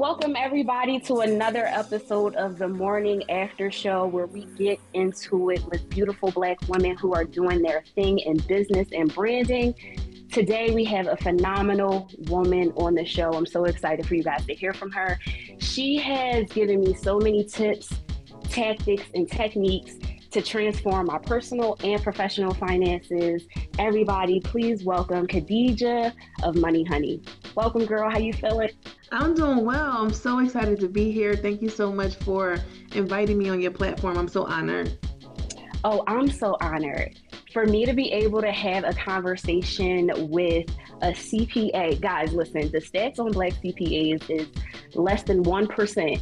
Welcome, everybody, to another episode of the Morning After Show where we get into it with beautiful Black women who are doing their thing in business and branding. Today, we have a phenomenal woman on the show. I'm so excited for you guys to hear from her. She has given me so many tips, tactics, and techniques to transform my personal and professional finances. Everybody, please welcome Khadija of Money Honey. Welcome, girl. How you feeling? I'm doing well. I'm so excited to be here. Thank you so much for inviting me on your platform. I'm so honored. Oh, I'm so honored. For me to be able to have a conversation with a CPA, guys, listen, the stats on Black CPAs is less than 1%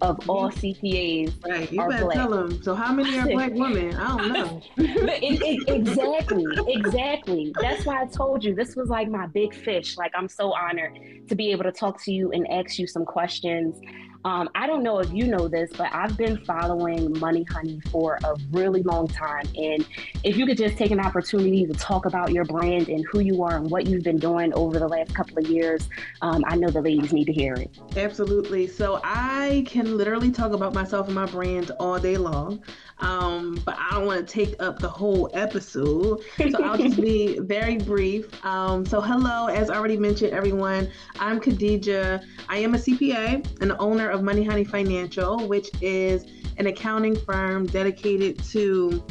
of all CPAs right. You better black. tell them. So how many are black women? I don't know. it, it, exactly, exactly. That's why I told you this was like my big fish. Like I'm so honored to be able to talk to you and ask you some questions um, I don't know if you know this, but I've been following Money Honey for a really long time. And if you could just take an opportunity to talk about your brand and who you are and what you've been doing over the last couple of years, um, I know the ladies need to hear it. Absolutely. So I can literally talk about myself and my brand all day long. Um, but I don't want to take up the whole episode. So I'll just be very brief. Um, so, hello, as already mentioned, everyone, I'm Khadija. I am a CPA and the of Money Honey Financial, which is an accounting firm dedicated to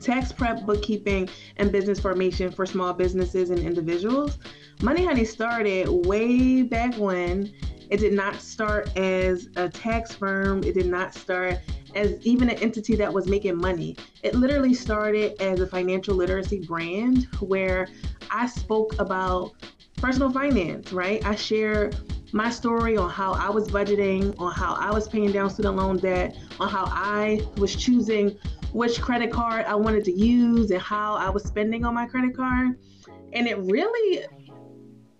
tax prep, bookkeeping, and business formation for small businesses and individuals. Money Honey started way back when. It did not start as a tax firm. It did not start as even an entity that was making money. It literally started as a financial literacy brand where I spoke about personal finance, right? I shared my story on how I was budgeting, on how I was paying down student loan debt, on how I was choosing which credit card I wanted to use and how I was spending on my credit card. And it really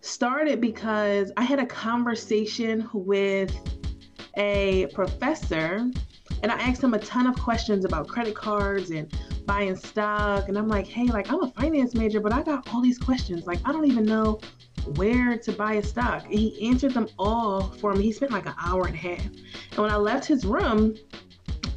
started because I had a conversation with a professor and I asked him a ton of questions about credit cards and buying stock. And I'm like, hey, like I'm a finance major, but I got all these questions. Like I don't even know where to buy a stock. He answered them all for me. He spent like an hour and a half. And when I left his room,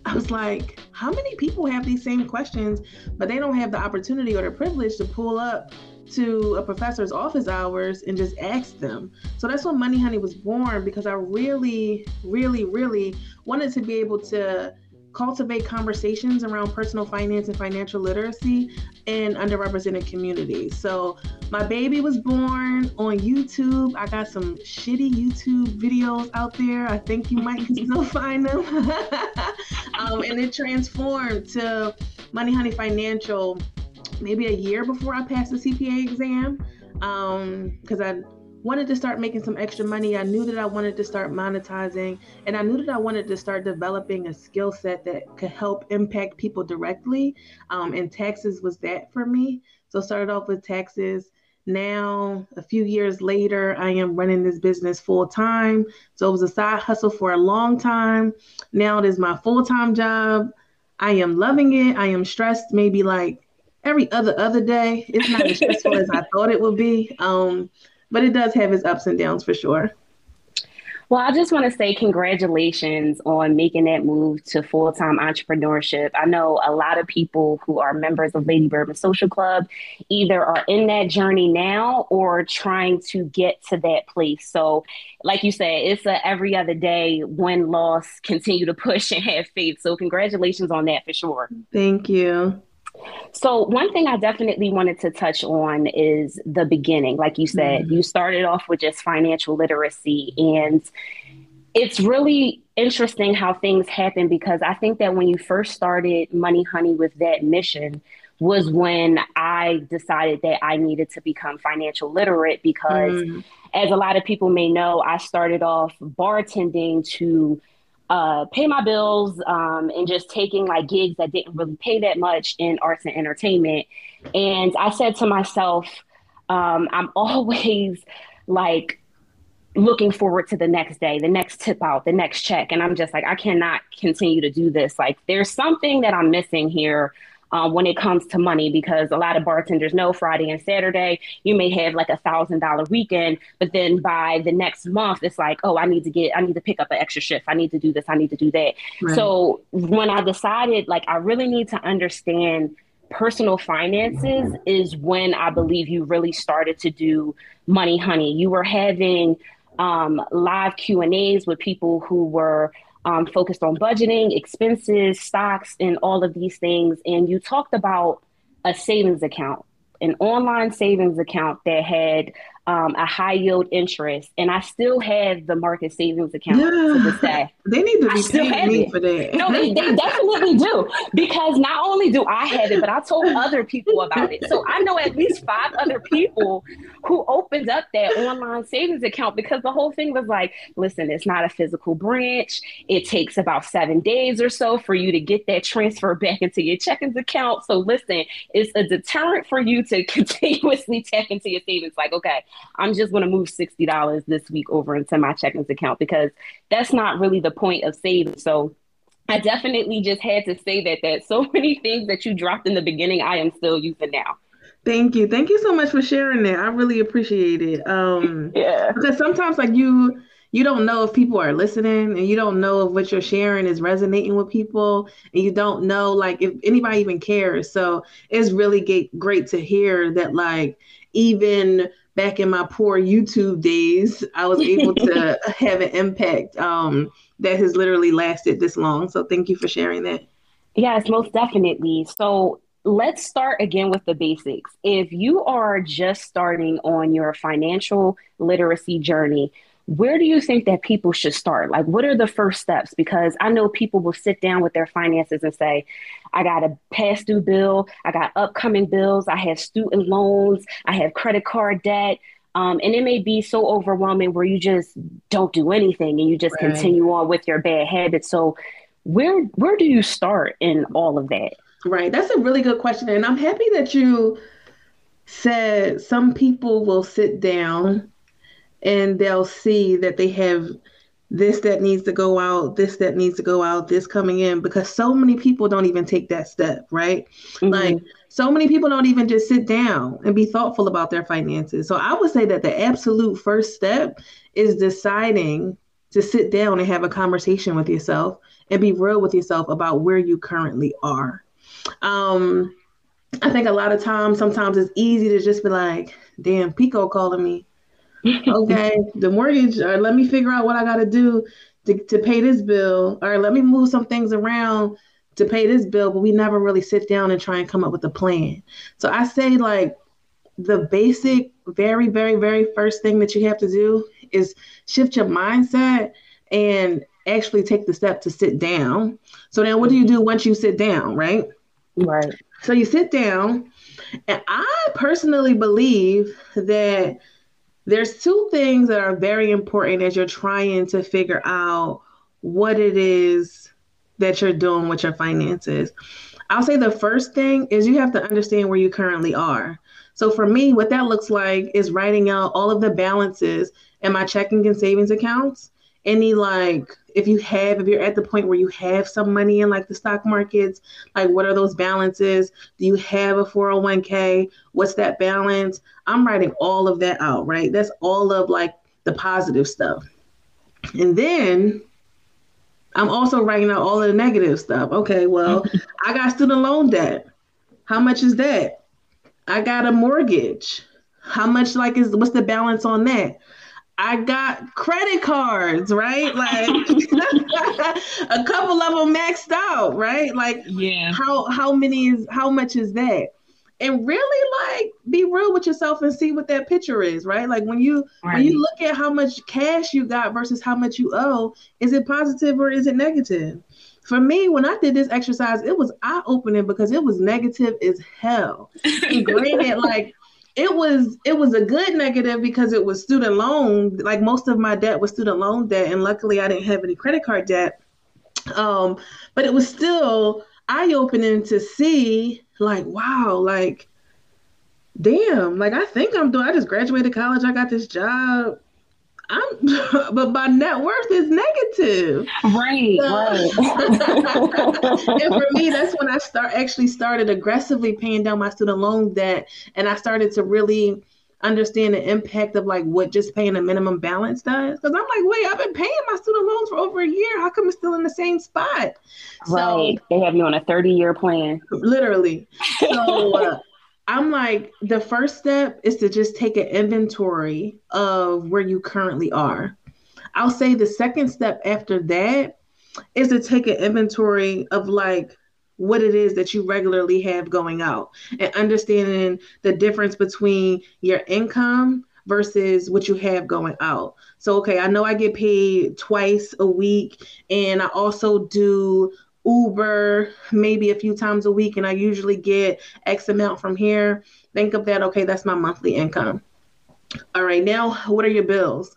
I was like, how many people have these same questions, but they don't have the opportunity or the privilege to pull up to a professor's office hours and just ask them. So that's when Money Honey was born because I really, really, really wanted to be able to cultivate conversations around personal finance and financial literacy in underrepresented communities. So my baby was born on YouTube. I got some shitty YouTube videos out there. I think you might still find them. um, and it transformed to Money Honey Financial maybe a year before I passed the CPA exam because um, I wanted to start making some extra money. I knew that I wanted to start monetizing, and I knew that I wanted to start developing a skill set that could help impact people directly. Um, and taxes was that for me. So started off with taxes. Now, a few years later, I am running this business full time. So it was a side hustle for a long time. Now it is my full time job. I am loving it. I am stressed, maybe like every other other day. It's not as stressful as I thought it would be. Um, but it does have its ups and downs for sure. Well, I just want to say congratulations on making that move to full time entrepreneurship. I know a lot of people who are members of Lady Bourbon Social Club either are in that journey now or trying to get to that place. So, like you said, it's a every other day win loss, continue to push and have faith. So, congratulations on that for sure. Thank you. So, one thing I definitely wanted to touch on is the beginning. Like you said, mm-hmm. you started off with just financial literacy, and it's really interesting how things happen because I think that when you first started Money Honey with that mission, was when I decided that I needed to become financial literate because, mm. as a lot of people may know, I started off bartending to uh, pay my bills um, and just taking like gigs that didn't really pay that much in arts and entertainment. And I said to myself, um, I'm always like looking forward to the next day, the next tip out, the next check. And I'm just like, I cannot continue to do this. Like, there's something that I'm missing here. Um, when it comes to money because a lot of bartenders know Friday and Saturday you may have like a thousand dollar weekend, but then by the next month it's like, oh, I need to get, I need to pick up an extra shift. I need to do this. I need to do that. Right. So when I decided, like, I really need to understand personal finances is when I believe you really started to do money honey. You were having um, live Q and A's with people who were um, focused on budgeting, expenses, stocks, and all of these things. And you talked about a savings account, an online savings account that had um, a high yield interest, and I still have the Marcus savings account yeah. to this day. They need to be paying me it. for that. No, they, they definitely do because not only do I have it, but I told other people about it. So I know at least five other people who opened up that online savings account because the whole thing was like, listen, it's not a physical branch. It takes about seven days or so for you to get that transfer back into your checkings account. So listen, it's a deterrent for you to continuously tap into your savings. Like, okay, I'm just going to move $60 this week over into my checkings account because that's not really the point of saving. So I definitely just had to say that that so many things that you dropped in the beginning, I am still using now. Thank you. Thank you so much for sharing that. I really appreciate it. Um yeah. Because sometimes like you you don't know if people are listening and you don't know if what you're sharing is resonating with people and you don't know like if anybody even cares. So it's really great to hear that like even back in my poor YouTube days, I was able to have an impact um, that has literally lasted this long. So thank you for sharing that. Yes, most definitely. So let's start again with the basics. If you are just starting on your financial literacy journey, where do you think that people should start? Like, what are the first steps? Because I know people will sit down with their finances and say, I got a past due bill, I got upcoming bills, I have student loans, I have credit card debt. Um, and it may be so overwhelming where you just don't do anything and you just right. continue on with your bad habits. So, where where do you start in all of that? Right, that's a really good question, and I'm happy that you said some people will sit down and they'll see that they have this that needs to go out, this that needs to go out, this coming in, because so many people don't even take that step, right? Mm-hmm. Like, so many people don't even just sit down and be thoughtful about their finances. So, I would say that the absolute first step is deciding to sit down and have a conversation with yourself and be real with yourself about where you currently are. Um, I think a lot of times, sometimes it's easy to just be like, damn, Pico calling me okay, the mortgage, or let me figure out what I got to do to pay this bill, or let me move some things around to pay this bill, but we never really sit down and try and come up with a plan. So I say, like, the basic, very, very, very first thing that you have to do is shift your mindset and actually take the step to sit down. So then what do you do once you sit down, right? Right. So you sit down, and I personally believe that there's two things that are very important as you're trying to figure out what it is that you're doing with your finances. I'll say the first thing is you have to understand where you currently are. So for me, what that looks like is writing out all of the balances in my checking and savings accounts. Any like if you have, if you're at the point where you have some money in like the stock markets, like what are those balances? Do you have a 401k? What's that balance? I'm writing all of that out, right? That's all of like the positive stuff. And then I'm also writing out all of the negative stuff. Okay, well, I got student loan debt. How much is that? I got a mortgage. How much like is what's the balance on that? I got credit cards, right? Like a couple of them maxed out, right? Like yeah. How how many is how much is that? And really like be real with yourself and see what that picture is, right? Like when you right. when you look at how much cash you got versus how much you owe, is it positive or is it negative? For me, when I did this exercise, it was eye opening because it was negative as hell. And granted, like it was it was a good negative because it was student loan. Like most of my debt was student loan debt, and luckily I didn't have any credit card debt. Um, but it was still eye opening to see like wow, like damn, like I think I'm doing. I just graduated college. I got this job. I'm, but my net worth is negative. Right, so, right. and for me, that's when I start actually started aggressively paying down my student loan debt, and I started to really understand the impact of like what just paying a minimum balance does. Because I'm like, wait, I've been paying my student loans for over a year. How come I'm still in the same spot? Right. So, they have you on a 30 year plan. Literally. So uh, I'm like, the first step is to just take an inventory of where you currently are. I'll say the second step after that is to take an inventory of like what it is that you regularly have going out and understanding the difference between your income versus what you have going out. So, okay, I know I get paid twice a week, and I also do Uber maybe a few times a week, and I usually get X amount from here. Think of that. Okay, that's my monthly income. All right, now what are your bills?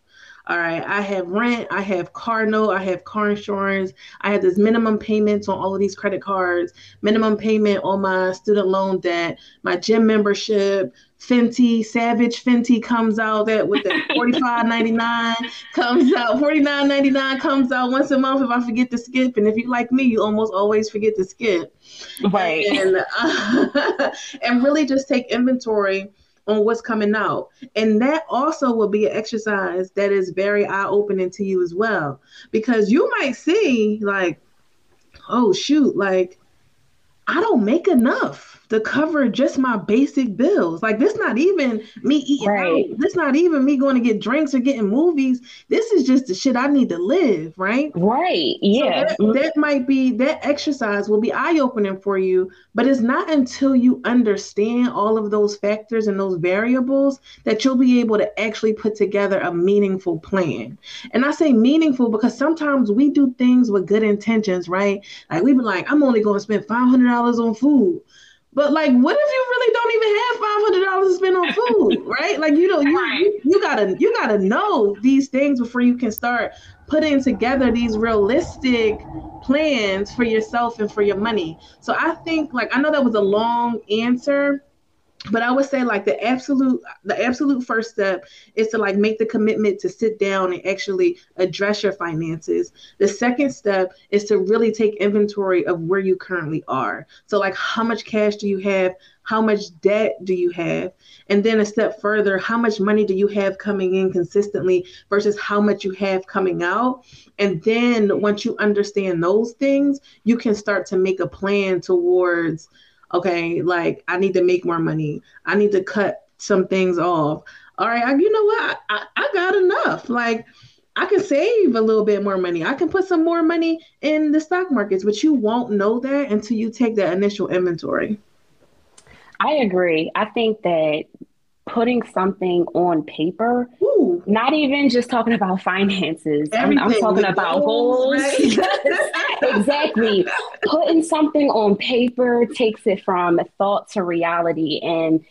All right, I have rent, I have car note, I have car insurance, I have this minimum payments on all of these credit cards, minimum payment on my student loan debt, my gym membership, Fenty, Savage Fenty comes out that with the forty-five ninety-nine comes out, forty-nine ninety-nine comes out once a month if I forget to skip. And if you like me, you almost always forget to skip. Right. And, uh, and really just take inventory on what's coming out. And that also will be an exercise that is very eye-opening to you as well. Because you might see like, oh shoot, like I don't make enough to cover just my basic bills. Like this not even me eating right. out. This not even me going to get drinks or getting movies. This is just the shit I need to live, right? Right. Yeah. So that, mm-hmm. that might be that exercise will be eye-opening for you, but it's not until you understand all of those factors and those variables that you'll be able to actually put together a meaningful plan. And I say meaningful because sometimes we do things with good intentions, right? Like we be like, I'm only going to spend $500 on food. But like, what if you really don't even have five hundred dollars to spend on food, right? Like, you know, you, you you gotta you gotta know these things before you can start putting together these realistic plans for yourself and for your money. So I think, like, I know that was a long answer, but i would say like the absolute the absolute first step is to like make the commitment to sit down and actually address your finances. The second step is to really take inventory of where you currently are. So like how much cash do you have? How much debt do you have? And then a step further how much money do you have coming in consistently versus how much you have coming out? And then once you understand those things you can start to make a plan towards okay, like I need to make more money. I need to cut some things off. All right, I, you know what? I, I got enough. Like I can save a little bit more money. I can put some more money in the stock markets, but you won't know that until you take that initial inventory. I agree. I think that putting something on paper, Ooh. not even just talking about finances. I'm, I'm, talking about goals. Right? exactly. putting something on paper takes it from thought to reality. And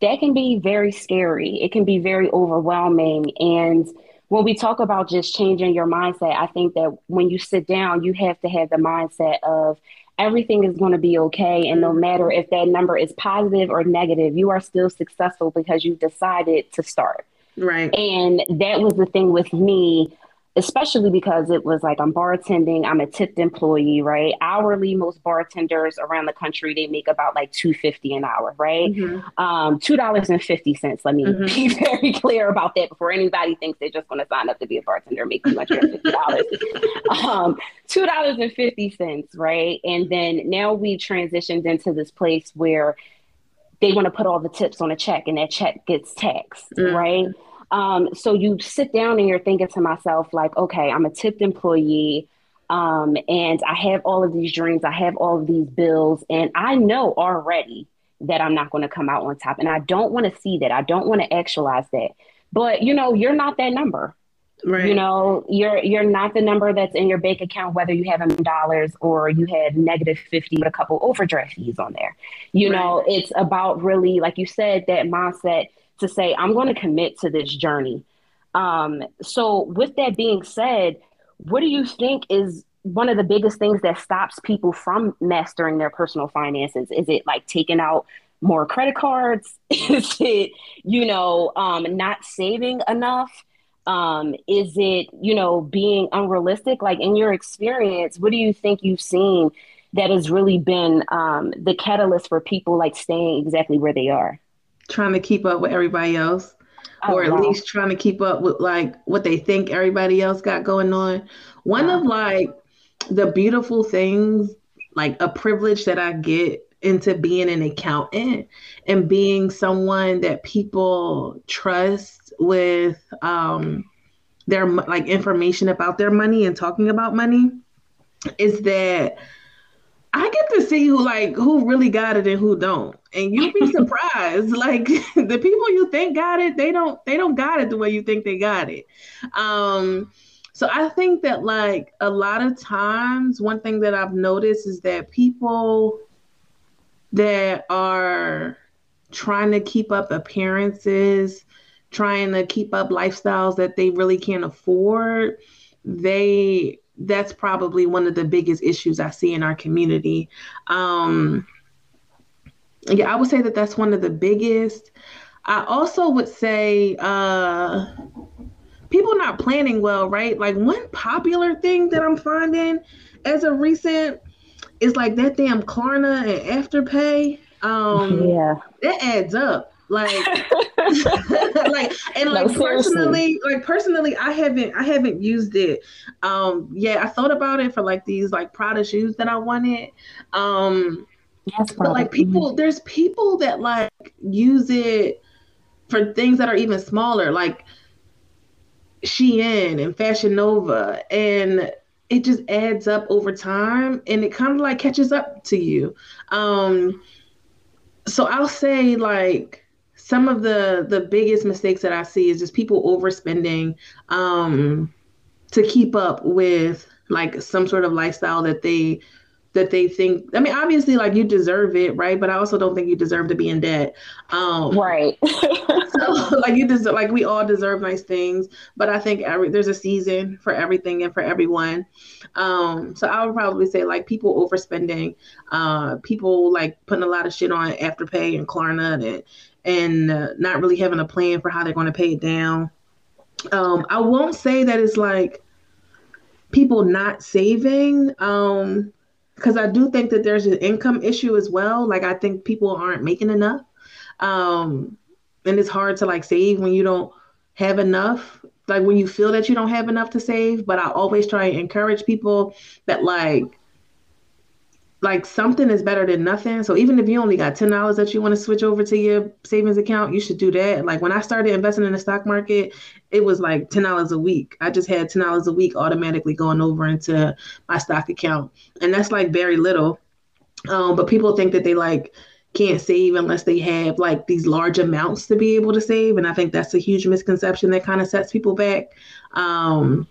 that can be very scary. It can be very overwhelming. And when we talk about just changing your mindset, I think that when you sit down, you have to have the mindset of everything is going to be okay. And no matter if that number is positive or negative, you are still successful because you decided to start. Right. And that was the thing with me especially because it was like I'm bartending, I'm a tipped employee, right? Hourly, most bartenders around the country they make about like two fifty an hour, right? Mm-hmm. Um, two dollars and fifty cents. Let me mm-hmm. be very clear about that before anybody thinks they're just going to sign up to be a bartender and make two hundred and fifty dollars. um, two dollars and fifty cents, right? And then now we transitioned into this place where they want to put all the tips on a check, and that check gets taxed, mm-hmm. right? Um, so you sit down and you're thinking to myself, like, okay, I'm a tipped employee. Um, and I have all of these dreams, I have all of these bills, and I know already that I'm not going to come out on top. And I don't want to see that. I don't want to actualize that. But you know, you're not that number. Right. You know, you're you're not the number that's in your bank account, whether you have a million dollars or you had negative fifty with a couple overdraft fees on there. You right. know, it's about really, like you said, that mindset to say, I'm going to commit to this journey. Um, so, with that being said, what do you think is one of the biggest things that stops people from mastering their personal finances? Is it like taking out more credit cards? is it, you know, um, not saving enough? Um, is it, you know, being unrealistic? Like in your experience, what do you think you've seen that has really been um, the catalyst for people like staying exactly where they are? Trying to keep up with everybody else. Oh, or at wow. least trying to keep up with like what they think everybody else got going on. One wow. of like the beautiful things, like a privilege that I get into being an accountant and being someone that people trust with um, their like information about their money and talking about money is that I get to see who like who really got it and who don't. And you'd be surprised. like the people you think got it, they don't they don't got it the way you think they got it. Um so I think that like a lot of times one thing that I've noticed is that people that are trying to keep up appearances, trying to keep up lifestyles that they really can't afford, they that's probably one of the biggest issues I see in our community. Um, yeah, I would say that that's one of the biggest. I also would say uh, people not planning well, right? Like one popular thing that I'm finding as a recent is like that damn Klarna and Afterpay. Um, yeah, that adds up. Like, like, and like no, personally, like personally, I haven't, I haven't used it. Um, yeah, I thought about it for like these like Prada shoes that I wanted. Um, yes, but like people, there's people that like use it for things that are even smaller, like Shein and Fashion Nova, and it just adds up over time, and it kind of like catches up to you. Um, so I'll say like some of the the biggest mistakes that I see is just people overspending um, to keep up with like some sort of lifestyle that they that they think i mean obviously like you deserve it right? But i also don't think you deserve to be in debt. Um right. so like you deserve like we all deserve nice things but i think every there's a season for everything and for everyone. Um so i would probably say like people overspending uh people like putting a lot of shit on afterpay and klarna and and uh, not really having a plan for how they're going to pay it down. Um, I won't say that it's like people not saving, um, because I do think that there's an income issue as well. Like I think people aren't making enough, um, and it's hard to like save when you don't have enough. Like when you feel that you don't have enough to save. But I always try and encourage people that like like something is better than nothing. So even if you only got ten dollars that you want to switch over to your savings account, you should do that. Like when I started investing in the stock market, it was like ten dollars a week. I just had ten dollars a week automatically going over into my stock account, and that's like very little. Um, but people think that they like can't save unless they have like these large amounts to be able to save, and I think that's a huge misconception that kind of sets people back. Um,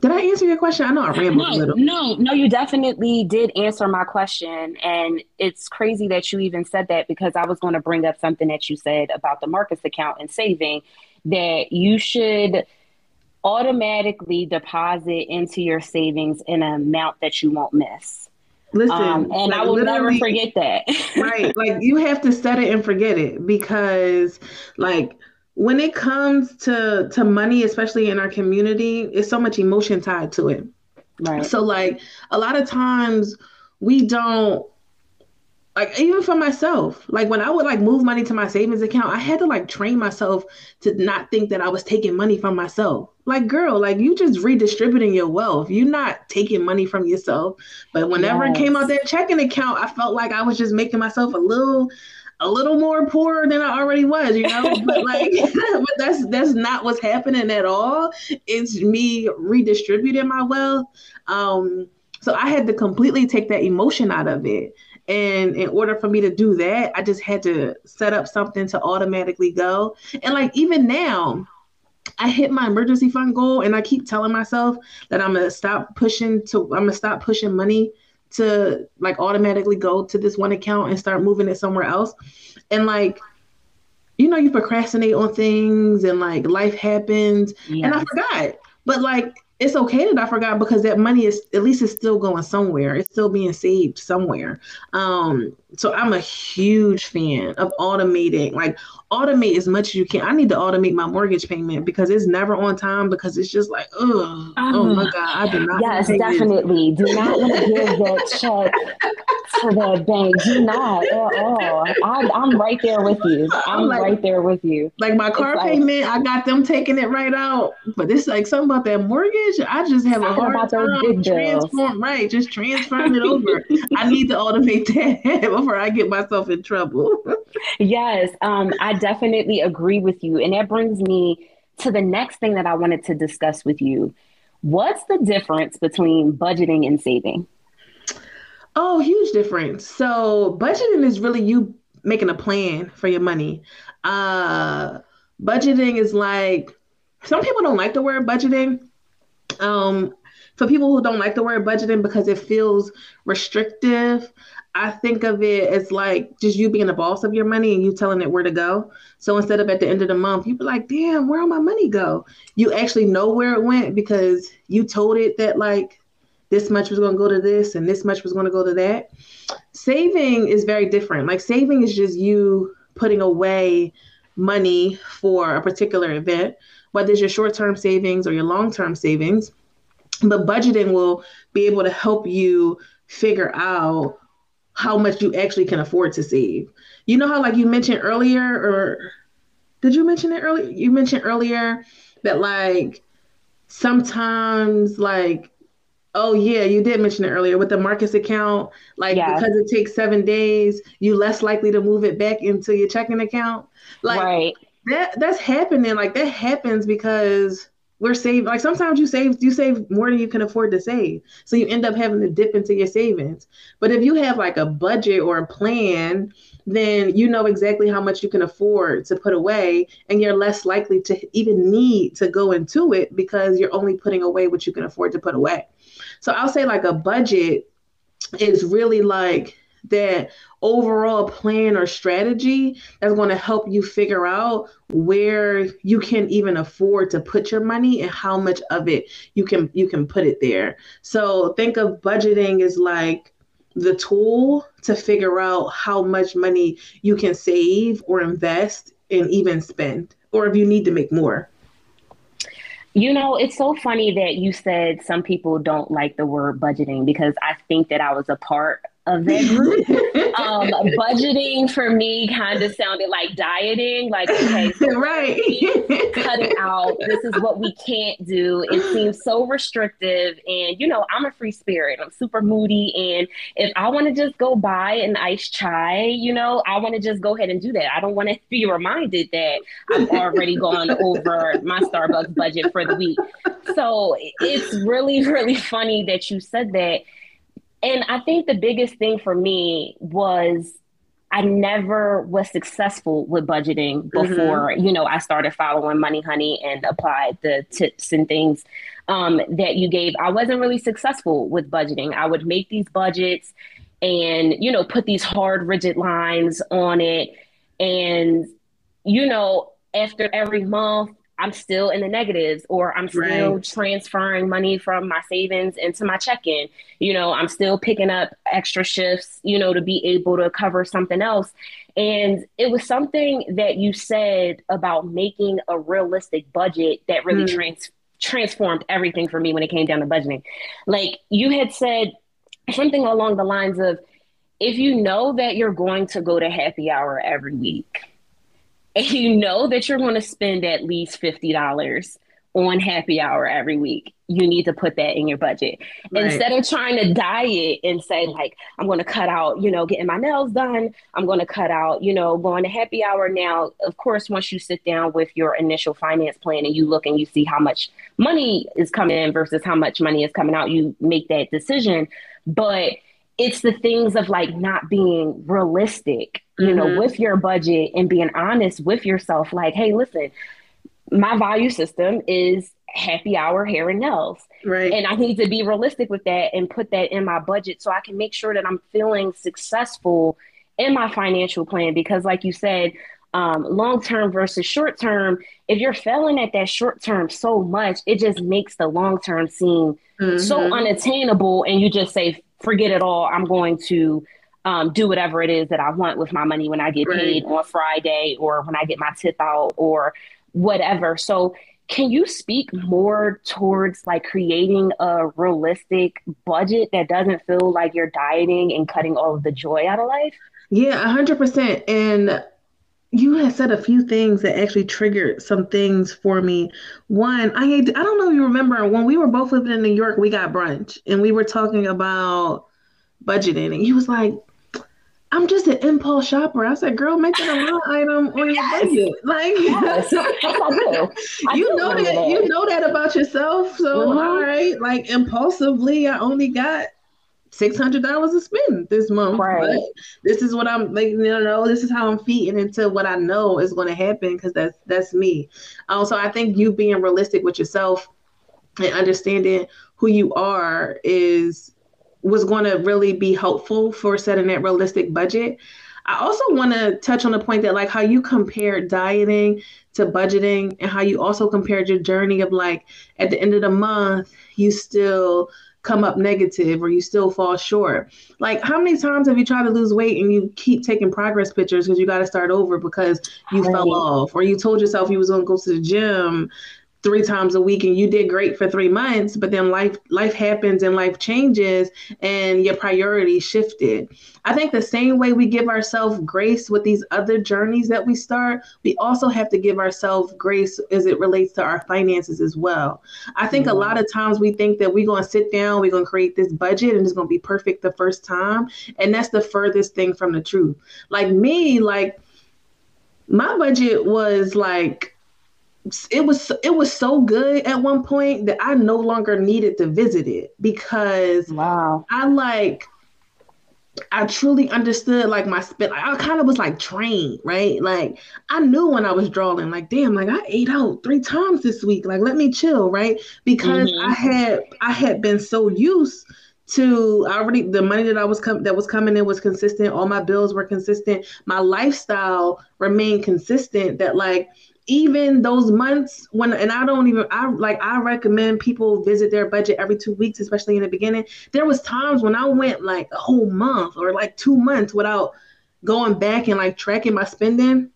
did I answer your question? I know I rambled no, a little. No, no, you definitely did answer my question. And it's crazy that you even said that because I was going to bring up something that you said about the Marcus account and saving that you should automatically deposit into your savings in an amount that you won't miss. Listen, um, and like I will never forget that. right. Like you have to set it and forget it because like when it comes to to money, especially in our community, it's so much emotion tied to it. Right. So like a lot of times we don't like even for myself like when i would like move money to my savings account i had to like train myself to not think that i was taking money from myself like girl like you just redistributing your wealth you're not taking money from yourself but whenever yes. it came out that checking account i felt like i was just making myself a little a little more poor than I already was, you know. but like, but that's that's not what's happening at all. It's me redistributing my wealth. Um, so I had to completely take that emotion out of it. And in order for me to do that, I just had to set up something to automatically go. And like even now, I hit my emergency fund goal, and I keep telling myself that I'm gonna stop pushing to I'm gonna stop pushing money to like automatically go to this one account and start moving it somewhere else. And like, you know, you procrastinate on things and like life happens. Yes. And I forgot. But like it's okay that I forgot because that money is at least it's still going somewhere. It's still being saved somewhere. Um, so I'm a huge fan of automating, like automate as much as you can. I need to automate my mortgage payment because it's never on time because it's just like, oh, oh my God, I do not. Yes, definitely. Do not want to give that check to that bank. Do not at all. I, am right there with you. I'm like, right there with you. Like my car it's payment, like, I got them taking it right out. But it's like something about that mortgage. I just have a hard time transform right, just transferring it over. I need to automate that before I get myself in trouble. yes, um, I definitely agree with you, and that brings me to the next thing that I wanted to discuss with you. What's the difference between budgeting and saving? Oh, huge difference. So budgeting is really you making a plan for your money. Uh budgeting is like some people don't like the word budgeting. Um for people who don't like the word budgeting because it feels restrictive, I think of it as like just you being the boss of your money and you telling it where to go. So instead of at the end of the month, you be like, damn, where all my money go? You actually know where it went because you told it that like this much was going to go to this and this much was going to go to that. Saving is very different. Like saving is just you putting away money for a particular event, whether it's your short term savings or your long term savings. But budgeting will be able to help you figure out how much you actually can afford to save. You know how, like you mentioned earlier, or did you mention it earlier? You mentioned earlier that, like, sometimes, like, Oh yeah, you did mention it earlier with the Marcus account. Like yeah. because it takes seven days, you less likely to move it back into your checking account. Like right. That that's happening. Like that happens because we're saving. Like sometimes you save you save more than you can afford to save, so you end up having to dip into your savings. But if you have like a budget or a plan, then you know exactly how much you can afford to put away, and you're less likely to even need to go into it because you're only putting away what you can afford to put away. So I'll say like a budget is really like that overall plan or strategy that's going to help you figure out where you can even afford to put your money and how much of it you can you can put it there. So think of budgeting as like the tool to figure out how much money you can save or invest and even spend or if you need to make more. You know, it's so funny that you said some people don't like the word budgeting because I think that I was a part of that group. um, budgeting for me kind of sounded like dieting, like okay, so right, cutting out. This is what we can't do. It seems so restrictive, and you know, I'm a free spirit. I'm super moody, and if I want to just go buy an iced chai, you know, I want to just go ahead and do that. I don't want to be reminded that I've already gone over my Starbucks budget for the week. So it's really, really funny that you said that and I think the biggest thing for me was I never was successful with budgeting mm-hmm. before, mm-hmm. you know, I started following Money Honey and applied the tips and things um, that you gave. I wasn't really successful with budgeting. I would make these budgets and, you know, put these hard, rigid lines on it. And, you know, after every month, I'm still in the negatives or I'm still right. transferring money from my savings into my check-in. You know, I'm still picking up extra shifts, you know, to be able to cover something else. And it was something that you said about making a realistic budget that really mm. trans- transformed everything for me when it came down to budgeting. Like you had said something along the lines of if you know that you're going to go to happy hour every week, and you know that you're going to spend at least $50 on happy hour every week, you need to put that in your budget. Right. Instead of trying to diet and say, like, I'm going to cut out, you know, getting my nails done, I'm going to cut out, you know, going to happy hour. Now, of course, once you sit down with your initial finance plan and you look and you see how much money is coming in versus how much money is coming out, you make that decision. But it's the things of like not being realistic, you mm-hmm. know, with your budget and being honest with yourself. Like, hey, listen, my value system is happy hour hair and nails. Right. And I need to be realistic with that and put that in my budget so I can make sure that I'm feeling successful in my financial plan. Because, like you said, um, long term versus short term, if you're failing at that short term so much, it just makes the long term seem mm-hmm. so unattainable. And you just say, forget it all. I'm going to um, do whatever it is that I want with my money when I get right. paid on Friday or when I get my tip out or whatever. So, can you speak more towards like creating a realistic budget that doesn't feel like you're dieting and cutting all of the joy out of life? Yeah, 100%. And you had said a few things that actually triggered some things for me. One, I I don't know if you remember when we were both living in New York, we got brunch and we were talking about budgeting, and he was like, "I'm just an impulse shopper." I said, "Girl, make that a line item on your budget." Like, yes, I I you know that, that, you know that about yourself. So, mm-hmm. all right, like impulsively, I only got six hundred dollars to spend this month. Right. This is what I'm like. You know, this is how I'm feeding into what I know is going to happen because that's that's me. Um, also, I think you being realistic with yourself and understanding who you are is was going to really be helpful for setting that realistic budget. I also want to touch on the point that like how you compared dieting to budgeting and how you also compared your journey of like at the end of the month you still come up negative or you still fall short. Like, how many times have you tried to lose weight and you keep taking progress pictures because you got to start over because you right. fell off or you told yourself you was going to go to the gym three times a week and you did great for three months but then life life happens and life changes and your priorities shifted. I think the same way we give ourselves grace with these other journeys that we start we also have to give ourselves grace as it relates to our finances as well. I think mm-hmm. a lot of times we think that we're going to sit down we're going to create this budget and it's going to be perfect the first time and that's the furthest thing from the truth. Like me like my budget was like it was it was so good at one point that I no longer needed to visit it because wow I like I truly understood like my spit. I kind of was like trained, right? Like I knew when I was drawing, like damn, like I ate out three times this week. Like let me chill, right? Because mm-hmm. I had I had been so used to I already the money that I was com- that was coming in was consistent. All my bills were consistent. My lifestyle remained consistent. That like even those months when and I don't even I like I recommend people visit their budget every two weeks, especially in the beginning. There was times when I went like a whole month or like two months without going back and like tracking my spending.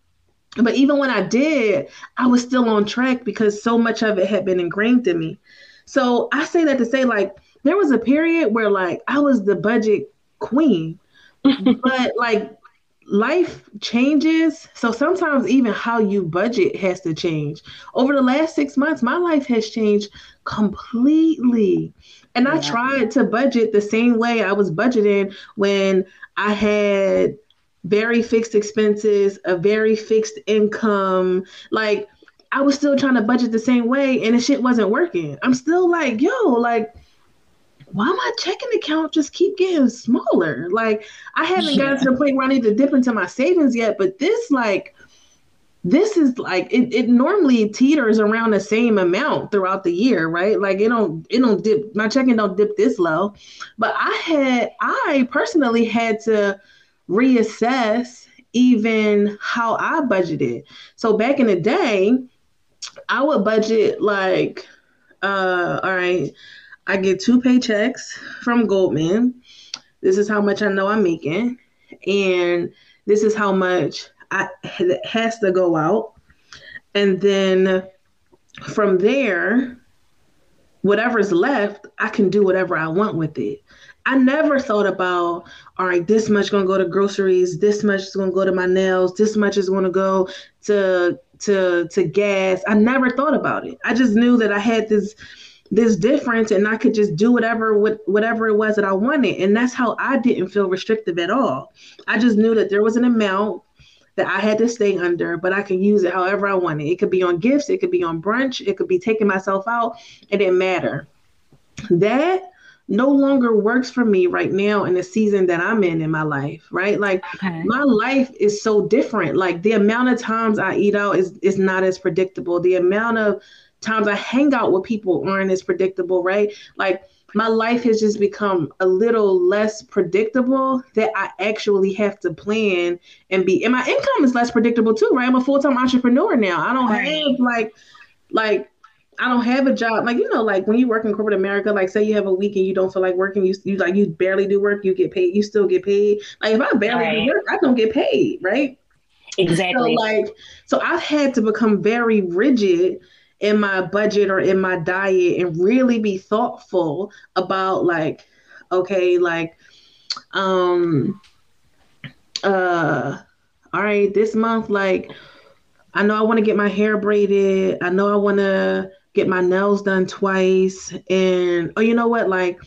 But even when I did, I was still on track because so much of it had been ingrained in me. So I say that to say like there was a period where like I was the budget queen. but like life changes. So sometimes even how you budget has to change. Over the last six months, my life has changed completely. And yeah. I tried to budget the same way I was budgeting when I had very fixed expenses, a very fixed income. Like I was still trying to budget the same way and the shit wasn't working. I'm still like, yo, like why my checking account just keep getting smaller? Like I haven't yeah. gotten to the point where I need to dip into my savings yet, but this like this is like it, it normally teeters around the same amount throughout the year, right? Like it don't it don't dip my checking don't dip this low. But I had I personally had to reassess even how I budgeted. So back in the day, I would budget like uh all right I get two paychecks from Goldman. This is how much I know I'm making, and this is how much I has to go out. And then from there, whatever's left, I can do whatever I want with it. I never thought about, all right, this much gonna go to groceries, this much is gonna go to my nails, this much is gonna go to to to gas. I never thought about it. I just knew that I had this this difference and I could just do whatever with whatever it was that I wanted. And that's how I didn't feel restrictive at all. I just knew that there was an amount that I had to stay under, but I could use it however I wanted. It could be on gifts, it could be on brunch, it could be taking myself out. It didn't matter. That no longer works for me right now in the season that I'm in in my life, right? Like okay. my life is so different. Like the amount of times I eat out is is not as predictable. The amount of times I hang out with people aren't as predictable, right? Like my life has just become a little less predictable that I actually have to plan and be and my income is less predictable too, right? I'm a full-time entrepreneur now. I don't have like like I don't have a job. Like, you know, like when you work in corporate America, like say you have a week and you don't feel like working, you, you like you barely do work, you get paid, you still get paid. Like if I barely right. do work, I don't get paid, right? Exactly. So like so I've had to become very rigid in my budget or in my diet and really be thoughtful about like, okay, like um uh all right, this month, like I know I want to get my hair braided. I know I want to get my nails done twice. And oh, you know what? Like,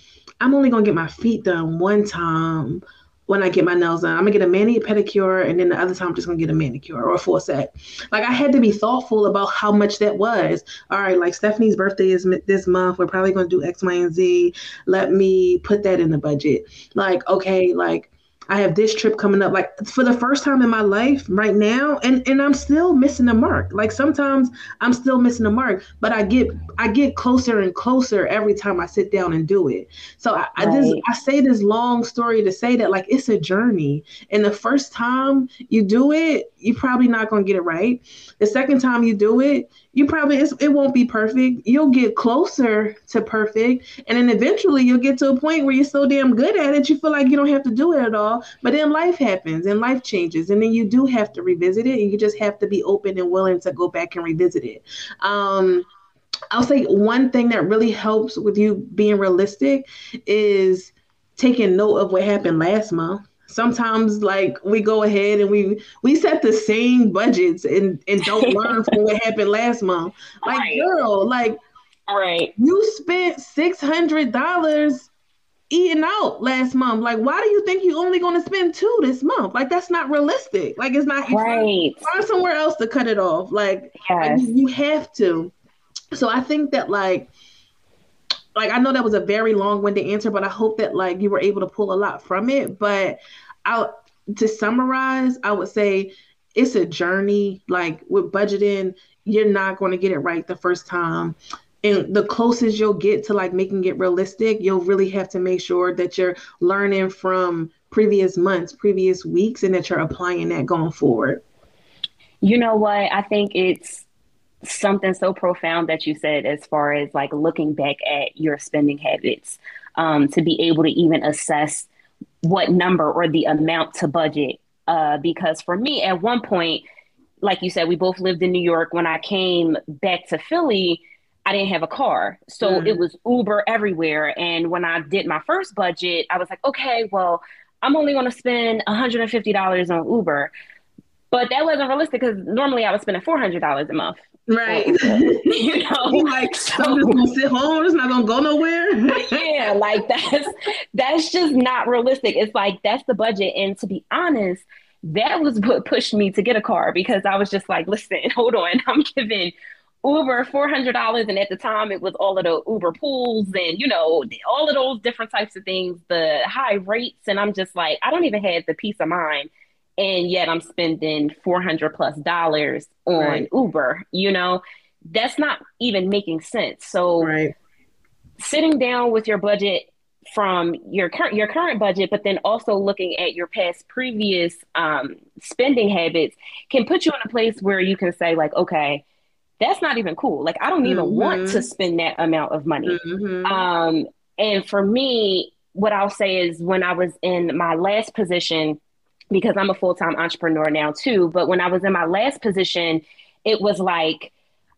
I'm only gonna get my feet done one time when I get my nails done. I'm gonna get a mani pedicure, and then the other time I'm just gonna get a manicure or a full set. Like I had to be thoughtful about how much that was. All right, like Stephanie's birthday is this month. We're probably gonna do X, Y, and Z. Let me put that in the budget. Like okay, like I have this trip coming up. Like for the first time in my life right now, and and I'm still missing the mark. Like sometimes I'm still missing the mark, but I get I get closer and closer every time I sit down and do it. So I, right. I this I say this long story to say that like it's a journey. And the first time you do it, you're probably not gonna get it right. The second time you do it, you probably it won't be perfect. You'll get closer to perfect, and then eventually you'll get to a point where you're so damn good at it, you feel like you don't have to do it at all. But then life happens and life changes, and then you do have to revisit it, and you just have to be open and willing to go back and revisit it. Um, I'll say one thing that really helps with you being realistic is taking note of what happened last month sometimes like we go ahead and we we set the same budgets and and don't learn from what happened last month. Like right. girl like right. you spent six hundred dollars eating out last month. Like why do you think you're only going to spend two this month? Like that's not realistic. Like it's not right. find somewhere else to cut it off. Like, yes. like you have to. So i think that like like I know that was a very long-winded answer, but I hope that like you were able to pull a lot from it. But I to summarize, I would say it's a journey. Like with budgeting, you're not going to get it right the first time. And the closest you'll get to like making it realistic, you'll really have to make sure that you're learning from previous months, previous weeks, and that you're applying that going forward. You know what? I think it's something so profound that you said as far as like looking back at your spending habits um, to be able to even assess what number or the amount to budget uh, because for me at one point like you said we both lived in new york. When i came back to philly i didn't have a car. So mm. it was uber everywhere. And when i did my first budget i was like okay well i'm only going to spend $150 on uber. But that wasn't realistic because normally I was spending four hundred dollars a month Right. Oh, you know, like so, I'm just gonna sit home, it's not gonna go nowhere. yeah, like that's that's just not realistic. It's like that's the budget. And to be honest, that was what pushed me to get a car because I was just like, listen, hold on, I'm giving Uber four hundred dollars, and at the time it was all of the Uber pools and you know all of those different types of things, the high rates, and I'm just like, I don't even have the peace of mind and yet I'm spending 400 plus dollars on right. Uber, you know, that's not even making sense. So right. sitting down with your budget from your current your current budget, but then also looking at your past previous um, spending habits can put you in a place where you can say like, okay, that's not even cool. Like I don't even mm-hmm. want to spend that amount of money. Mm-hmm. Um, and for me, what I'll say is when I was in my last position, because I'm a full time entrepreneur now too. But when I was in my last position, it was like,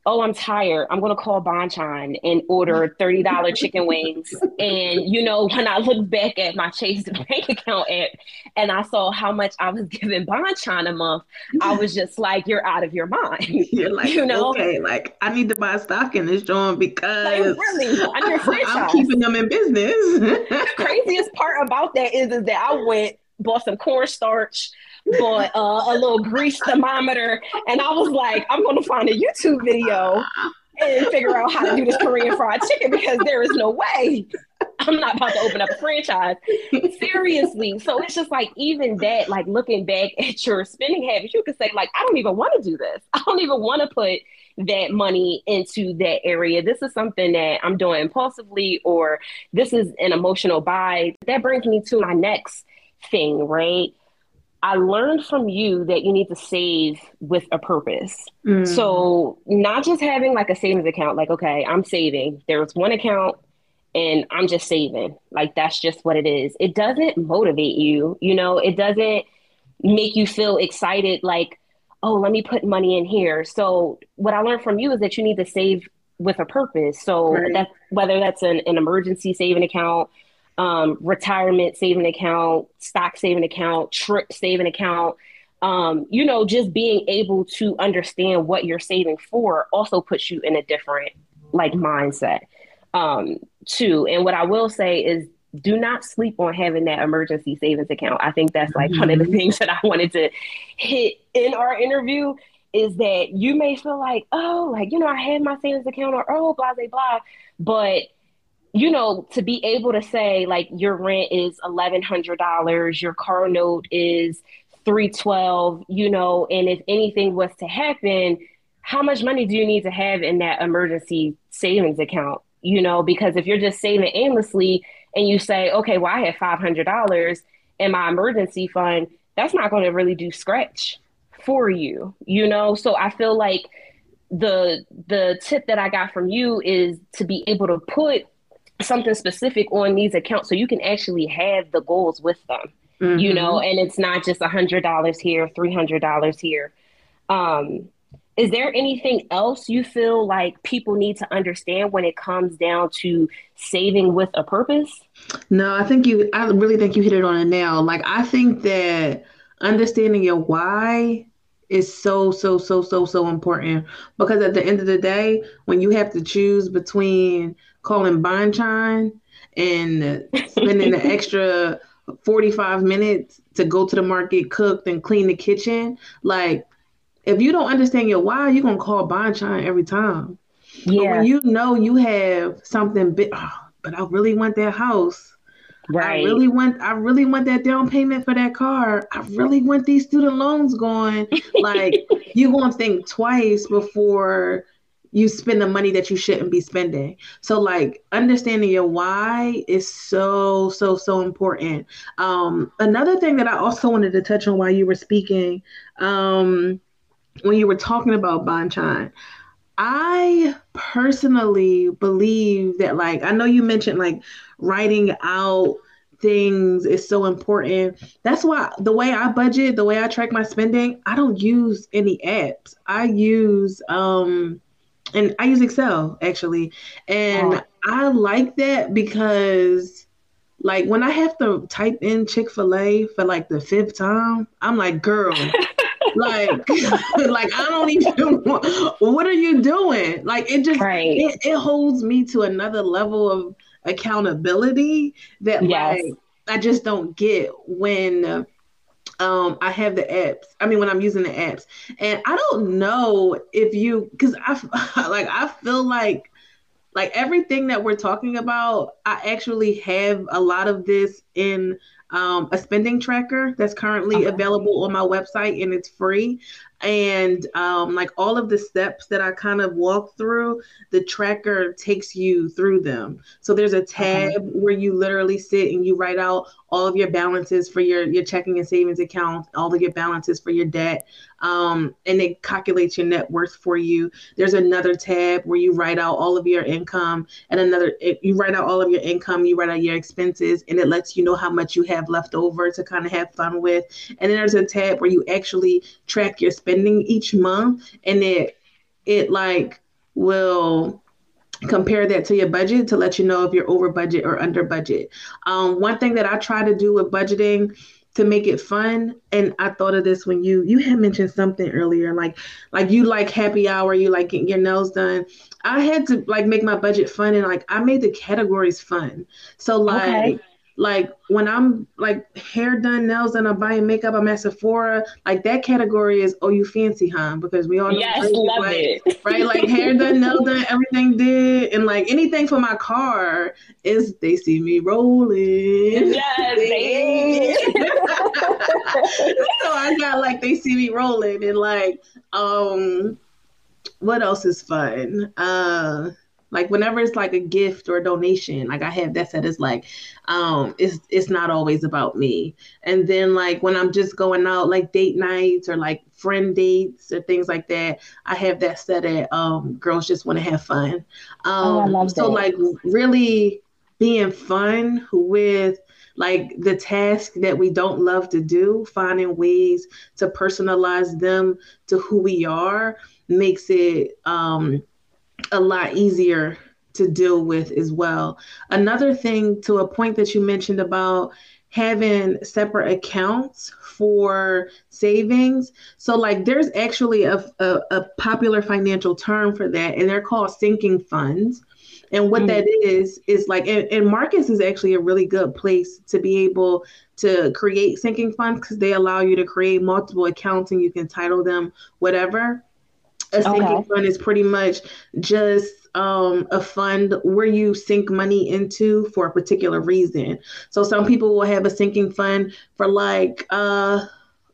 oh, I'm tired. I'm going to call Bonchon and order $30 chicken wings. And, you know, when I looked back at my Chase bank account app and I saw how much I was giving Bonchon a month, I was just like, you're out of your mind. You're like, you know, okay, like I need to buy stock in this joint because like, really, I'm keeping them in business. the craziest part about that is, is that I went bought some cornstarch, bought uh, a little grease thermometer, and I was like, I'm to find a YouTube video and figure out how to do this Korean fried chicken because there is no way I'm not about to open up a franchise. Seriously. So it's just like even that, like looking back at your spending habits, you could say, like, I don't even want to do this. I don't even want to put that money into that area. This is something that I'm doing impulsively, or this is an emotional buy. That brings me to my next thing, right? I learned from you that you need to save with a purpose. Mm. So, not just having like a savings account, like, okay, I'm saving. There's one account and I'm just saving. Like, that's just what it is. It doesn't motivate you, you know, it doesn't make you feel excited, like, oh, let me put money in here. So, what I learned from you is that you need to save with a purpose. So, right. that whether that's an, an emergency saving account, um, retirement saving account, stock saving account, trip saving account. Um, you know, just being able to understand what you're saving for also puts you in a different like mindset um, too. And what I will say is do not sleep on having that emergency savings account. I think that's like mm-hmm. one of the mm-hmm. things that I wanted to hit in our interview is that you may feel like, oh, like, you know, I had my savings account or oh, blah, blah, blah. But you know, to be able to say like your rent is eleven hundred dollars, your car note is three twelve, you know, and if anything was to happen, how much money do you need to have in that emergency savings account? You know, because if you're just saving aimlessly and you say, okay, well, I have five hundred dollars in my emergency fund, that's not going to really do scratch for you, you know. So I feel like the the tip that I got from you is to be able to put something specific on these accounts so you can actually have the goals with them mm-hmm. you know? And it's not just a hundred dollars here three hundred dollars here. Um is there anything else you feel like people need to understand when it comes down to saving with a purpose? No i think you i really think you hit it on a nail. Like i think that understanding your why is so so so so so important because at the end of the day when you have to choose between calling Bonchon and spending an extra 45 minutes to go to the market, cook, and clean the kitchen. Like, if you don't understand your why, you're gonna call Bonchon every time. Yeah. But when you know you have something big, oh, but I really want that house. Right. I really want I really want that down payment for that car. I really want these student loans going. like you're gonna think twice before you spend the money that you shouldn't be spending. So like understanding your why is so so so important. Um another thing that I also wanted to touch on while you were speaking um when you were talking about Bonchon, I personally believe that like I know you mentioned like writing out things is so important. That's why the way I budget, the way I track my spending, I don't use any apps. I use um and I use Excel actually. And oh. I like that because like when I have to type in Chick-fil-A for like the fifth time, I'm like, girl, like like I don't even want, what are you doing? Like it just right. it, it holds me to another level of accountability that yes. like I just don't get when um, I have the apps. I mean, when I'm using the apps, and I don't know if you, because I like I feel like like everything that we're talking about, I actually have a lot of this in um, a spending tracker that's currently okay. available on my website and it's free and um, like all of the steps that I kind of walk through, the tracker takes you through them. So there's a tab okay. where you literally sit and you write out all of your balances for your your checking and savings account, all of your balances for your debt, um, and it calculates your net worth for you. There's another tab where you write out all of your income, and another you write out all of your income, you write out your expenses, and it lets you know how much you have left over to kind of have fun with. And then there's a tab where you actually track your spending each month and it it like will compare that to your budget to let you know if you're over budget or under budget. Um, one thing that I try to do with budgeting to make it fun, and I thought of this when you you had mentioned something earlier, like like you like happy hour, you like getting your nails done. I had to like make my budget fun, and like I made the categories fun. So like. Okay like when I'm like hair done, nails done, I'm buying makeup, I'm at Sephora. Like that category is oh you fancy, huh? Because we all know yes, love like, it. right? Like hair done, nail done, everything did, and like anything for my car is they see me rolling. Yes, they. so I got like they see me rolling and like um what else is fun? Uh like whenever it's like a gift or a donation, like I have that set as like, um, it's it's not always about me. And then like when I'm just going out like date nights or like friend dates or things like that, I have that set at um girls just want to have fun. Um oh, so that. like really being fun with like the task that we don't love to do, finding ways to personalize them to who we are makes it um a lot easier to deal with as well. Another thing to a point that you mentioned about having separate accounts for savings. So, like, there's actually a, a, a popular financial term for that, and they're called sinking funds. And what mm-hmm. that is, is like, and, and Marcus is actually a really good place to be able to create sinking funds because they allow you to create multiple accounts and you can title them whatever. A sinking okay. fund is pretty much just um, a fund where you sink money into for a particular reason. So some people will have a sinking fund for like uh,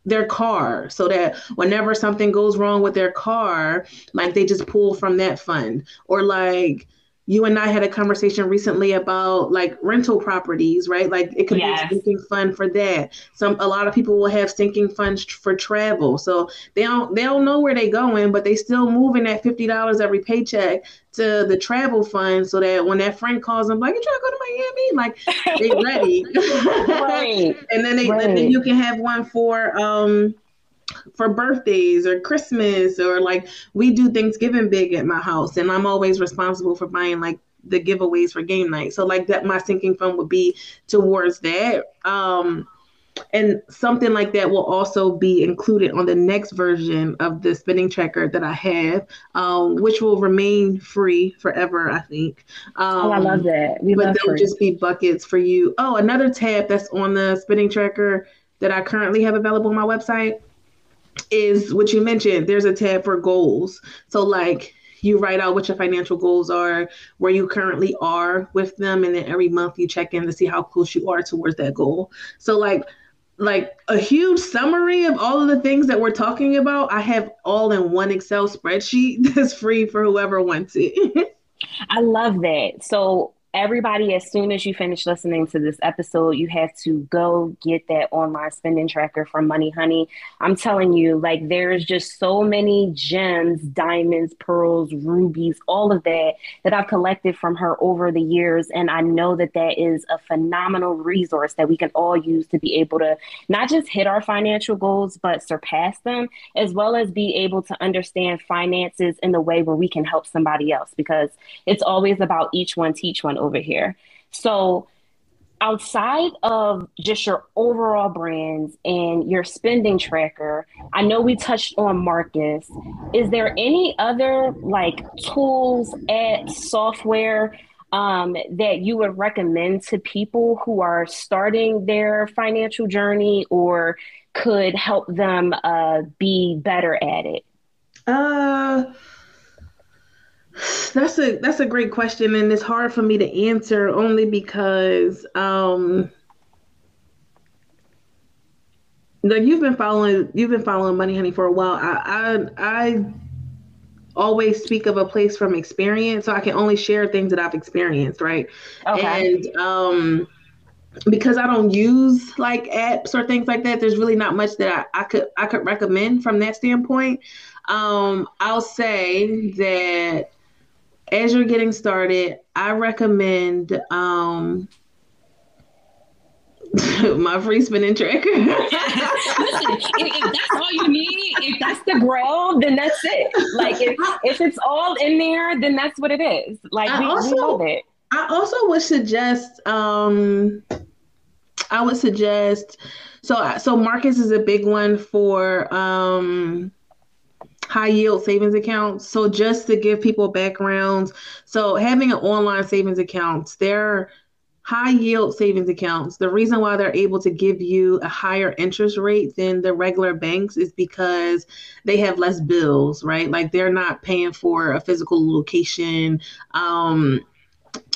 their car, so that whenever something goes wrong with their car, like they just pull from that fund, or like you and I had a conversation recently about like rental properties, right? Like it could yes. be a sinking fund for that. Some a lot of people will have sinking funds for travel, so they don't they don't know where they're going, but they still moving that fifty dollars every paycheck to the travel fund, so that when that friend calls them, like you trying to go to Miami, like they ready, right? and then they right. then you can have one for um for birthdays or Christmas or like we do Thanksgiving big at my house and I'm always responsible for buying like the giveaways for game night. So like that my sinking fund would be towards that. Um and something like that will also be included on the next version of the spending tracker that I have, um, which will remain free forever, I think. Um, oh, I love um, that. We but they'll just be buckets for you. Oh, another tab that's on the spending tracker that I currently have available on my website is what you mentioned. There's a tab for goals. So like you write out what your financial goals are, where you currently are with them, and then every month you check in to see how close you are towards that goal. So like like a huge summary of all of the things that we're talking about, I have all in one Excel spreadsheet that's free for whoever wants it. I love that. So everybody, as soon as you finish listening to this episode, you have to go get that online spending tracker from Money Honey. I'm telling you, like, there's just so many gems, diamonds, pearls, rubies, all of that that I've collected from her over the years. And I know that that is a phenomenal resource that we can all use to be able to not just hit our financial goals, but surpass them, as well as be able to understand finances in the way where we can help somebody else because it's always about each one, teach one over here. So, outside of just your overall brands and your spending tracker, I know we touched on Marcus. Is there any other like tools, apps, software um, that you would recommend to people who are starting their financial journey or could help them uh, be better at it? Uh, that's a that's a great question, and it's hard for me to answer only because um, like you've been following you've been following Money Honey for a while. I I, I always speak of a place from experience, so I can only share things that I've experienced, right? Okay. And um, because I don't use like apps or things like that, there's really not much that I, I could I could recommend from that standpoint. Um, I'll say that as you're getting started, I recommend um, my free spending tracker. Listen, if, if, that's all you need, if that's the grow, then that's it. Like if, if it's all in there, then that's what it is. Like we, also, we love it. I also would suggest um I would suggest so so Marcus is a big one for um high yield savings accounts. So just to give people backgrounds, so having an online savings account, they're high yield savings accounts, the reason why they're able to give you a higher interest rate than the regular banks is because they have less bills, right? Like they're not paying for a physical location um,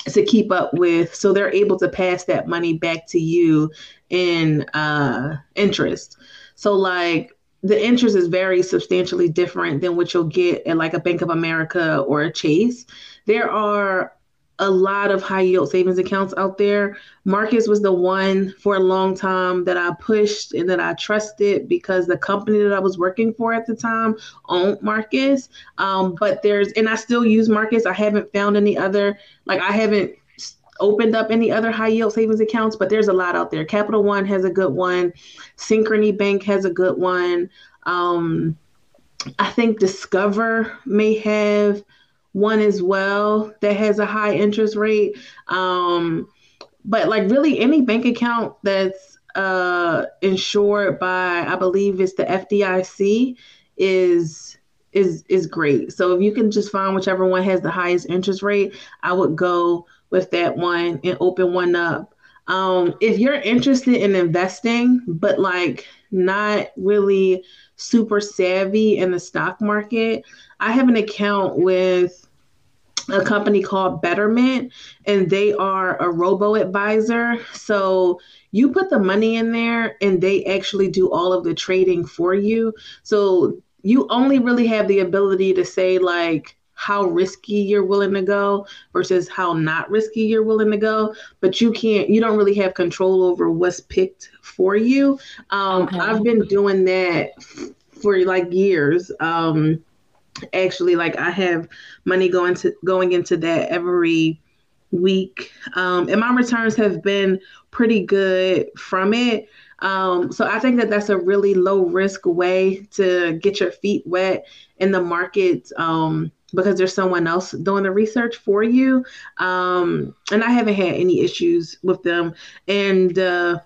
to keep up with. So they're able to pass that money back to you in uh, interest. So, like, the interest is very substantially different than what you'll get at like a Bank of America or a Chase. There are a lot of high yield savings accounts out there. Marcus was the one for a long time that I pushed and that I trusted because the company that I was working for at the time owned Marcus. Um, but there's, and I still use Marcus. I haven't found any other, like, I haven't opened up any other high yield savings accounts, but there's a lot out there. Capital One has a good one, Synchrony Bank has a good one. Um, I think Discover may have one as well that has a high interest rate. Um, but like really any bank account that's uh, insured by, I believe it's the FDIC, is is is great. So if you can just find whichever one has the highest interest rate, I would go with that one and open one up. Um, if you're interested in investing, but like not really super savvy in the stock market, I have an account with a company called Betterment, and they are a robo advisor. So you put the money in there, and they actually do all of the trading for you. So you only really have the ability to say, like, how risky you're willing to go versus how not risky you're willing to go. But you can't you don't really have control over what's picked for you. Um, okay. i've been doing that for like years. Um, actually like i have money going to going into that every week. Um, and my returns have been pretty good from it. Um, so i think that that's a really low risk way to get your feet wet in the market. Um, because there's someone else doing the research for you um, and i haven't had any issues with them and uh,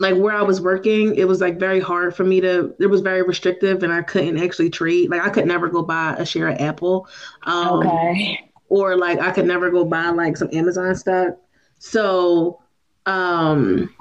like where I was working, it was like very hard for me to. It was very restrictive, and I couldn't actually trade. Like I could never go buy a share of Apple, um, okay, or like I could never go buy like some Amazon stock. So, um,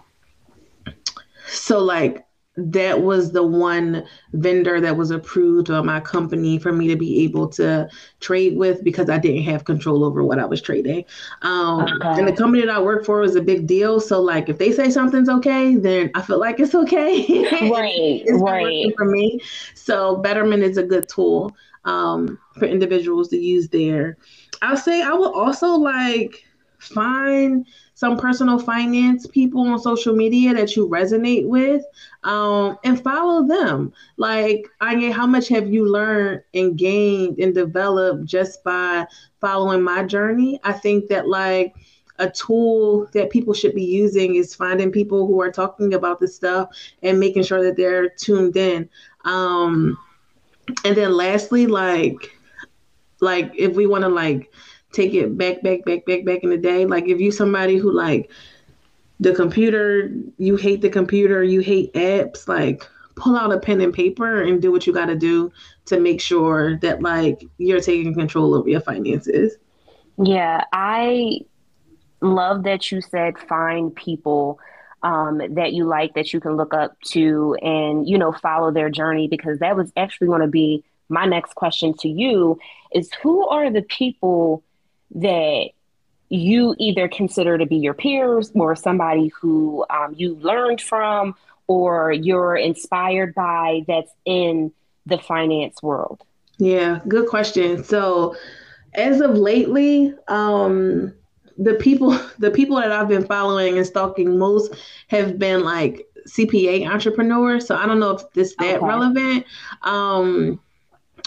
so like that was the one vendor that was approved by my company for me to be able to trade with because I didn't have control over what I was trading. Um, okay. And the company that I work for was a big deal. So, like, if they say something's okay, then I feel like it's okay. Right, it's right. For me. So, Betterment is a good tool um, for individuals to use there. I'll say I will also like find some personal finance people on social media that you resonate with um, and follow them. Like, Anya, how much have you learned and gained and developed just by following my journey? I think that, like, a tool that people should be using is finding people who are talking about this stuff and making sure that they're tuned in. Um, and then lastly, like, like if we want to like take it back, back, back, back, back in the day. Like if you somebody who like the computer, you hate the computer, you hate apps, like pull out a pen and paper and do what you got to do to make sure that like you're taking control over your finances. Yeah, I love that you said find people um, that you like that you can look up to and you know follow their journey because that was actually going to be my next question to you is who are the people that you either consider to be your peers or somebody who um, you learned from or you're inspired by that's in the finance world? Yeah, good question. So, as of lately, um, the people the people that I've been following and stalking most have been like CPA entrepreneurs. So I don't know if this that okay. relevant. Um,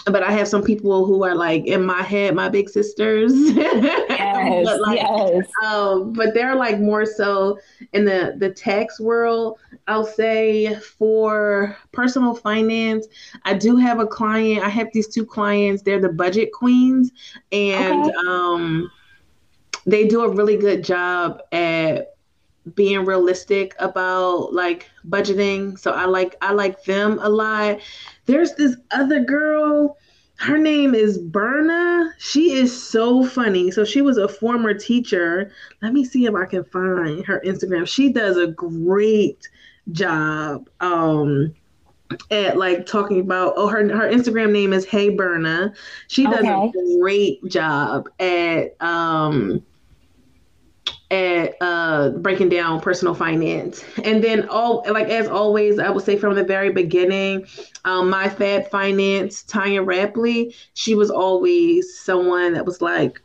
but I have some people who are like in my head, my big sisters. Yes, but like, yes. Um, but they're like more so in the the tax world. I'll say for personal finance, I do have a client. I have these two clients. They're the budget queens, and okay. um, they do a really good job at being realistic about like budgeting. So I like I like them a lot. There's this other girl her name is Berna. She is so funny. So she was a former teacher. Let me see if I can find her Instagram. She does a great job um at like talking about oh her her Instagram name is Hey Berna. She does okay. a great job at um at uh, breaking down personal finance. And then all like as always, I would say from the very beginning, um, my Fab Finance, Tonya Rapley, she was always someone that was like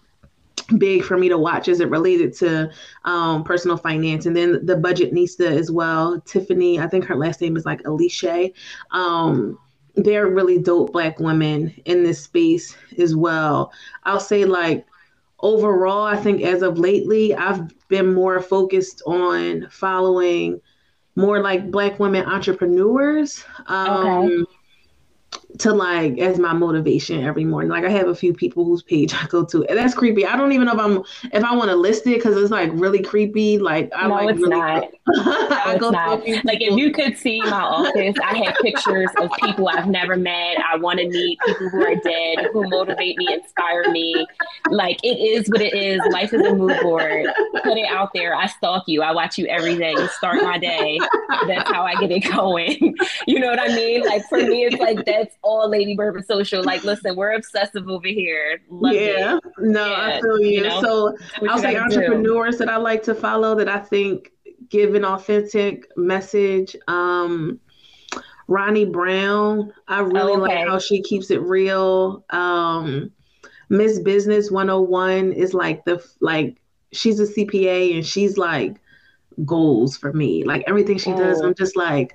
big for me to watch as it related to um, personal finance. And then the Budgetnista as well, Tiffany, I think her last name is like Alicia. Um, they're really dope black women in this space as well. I'll say like overall, I think as of lately, I've been more focused on following more like Black women entrepreneurs. Um, okay to like as my motivation every morning. Like I have a few people whose page I go to, and that's creepy. I don't even know if I'm if I want to list it because it's like really creepy. Like I no, like it's really not. no, it's not. Like if you could see my office, I have pictures of people I've never met. I want to meet people who are dead, who motivate me, inspire me. Like it is what it is. Life is a mood board. Put it out there. I stalk you. I watch you every day. You start my day. That's how I get it going. you know what I mean? Like for me, it's like that's all Lady Bourbon Social. Like, listen, we're obsessive over here. Love yeah, it. no, yeah. I feel you. you know? So I'll say entrepreneurs do. that I like to follow that I think give an authentic message. Um, Ronnie Brown, I really okay. like how she keeps it real. Um, Miss Business 101 is like the like she's a CPA and she's like goals for me. Like everything she oh. does, I'm just like,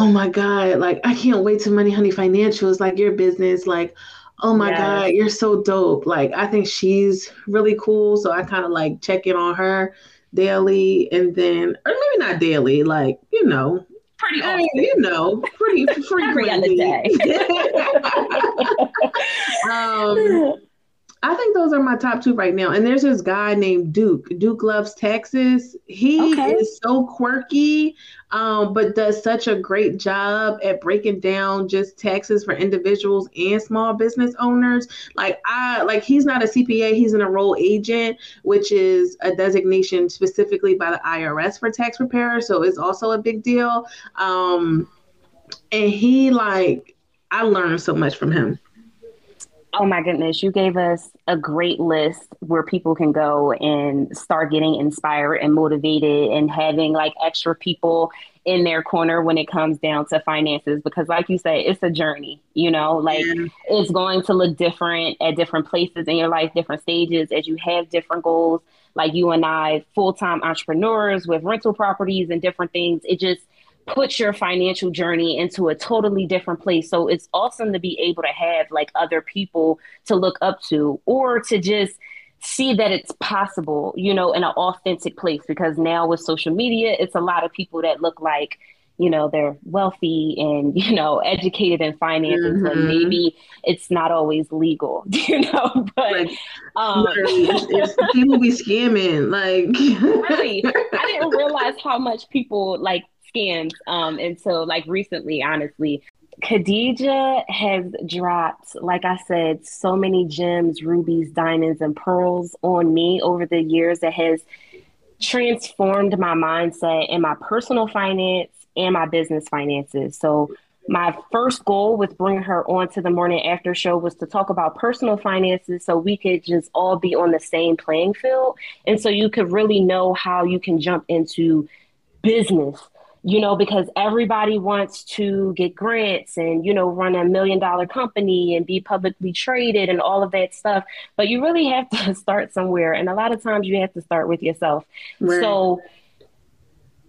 oh my God, like I can't wait to Money Honey Financials, like your business, like, oh my yes. God, you're so dope. Like I think she's really cool. So I kind of like check in on her daily and then or maybe not daily, like, you know, pretty I mean, you know, pretty frequently. um I think those are my top two right now. And there's this guy named Duke. Duke loves Texas. He okay. is so quirky, um, but does such a great job at breaking down just taxes for individuals and small business owners. Like I like he's not a CPA, he's an enrolled agent, which is a designation specifically by the IRS for tax preparers. So it's also a big deal. Um, and he like I learned so much from him. Oh my goodness, you gave us a great list where people can go and start getting inspired and motivated and having like extra people in their corner when it comes down to finances because like you say it's a journey you know like yeah. it's going to look different at different places in your life different stages as you have different goals like you and I full-time entrepreneurs with rental properties and different things it just puts your financial journey into a totally different place. So it's awesome to be able to have like other people to look up to or to just see that it's possible, you know, in an authentic place because now with social media, it's a lot of people that look like you know they're wealthy and you know educated in finances mm-hmm. and maybe it's not always legal you know but like, um, people be scamming like really i didn't realize how much people like um, until like recently, honestly. Khadija has dropped, like I said, so many gems, rubies, diamonds, and pearls on me over the years that has transformed my mindset and my personal finance and my business finances. So, my first goal with bringing her on to the morning after show was to talk about personal finances so we could just all be on the same playing field. And so you could really know how you can jump into business you know, because everybody wants to get grants and, you know, run a million dollar company and be publicly traded and all of that stuff. But you really have to start somewhere. And a lot of times you have to start with yourself. Right. So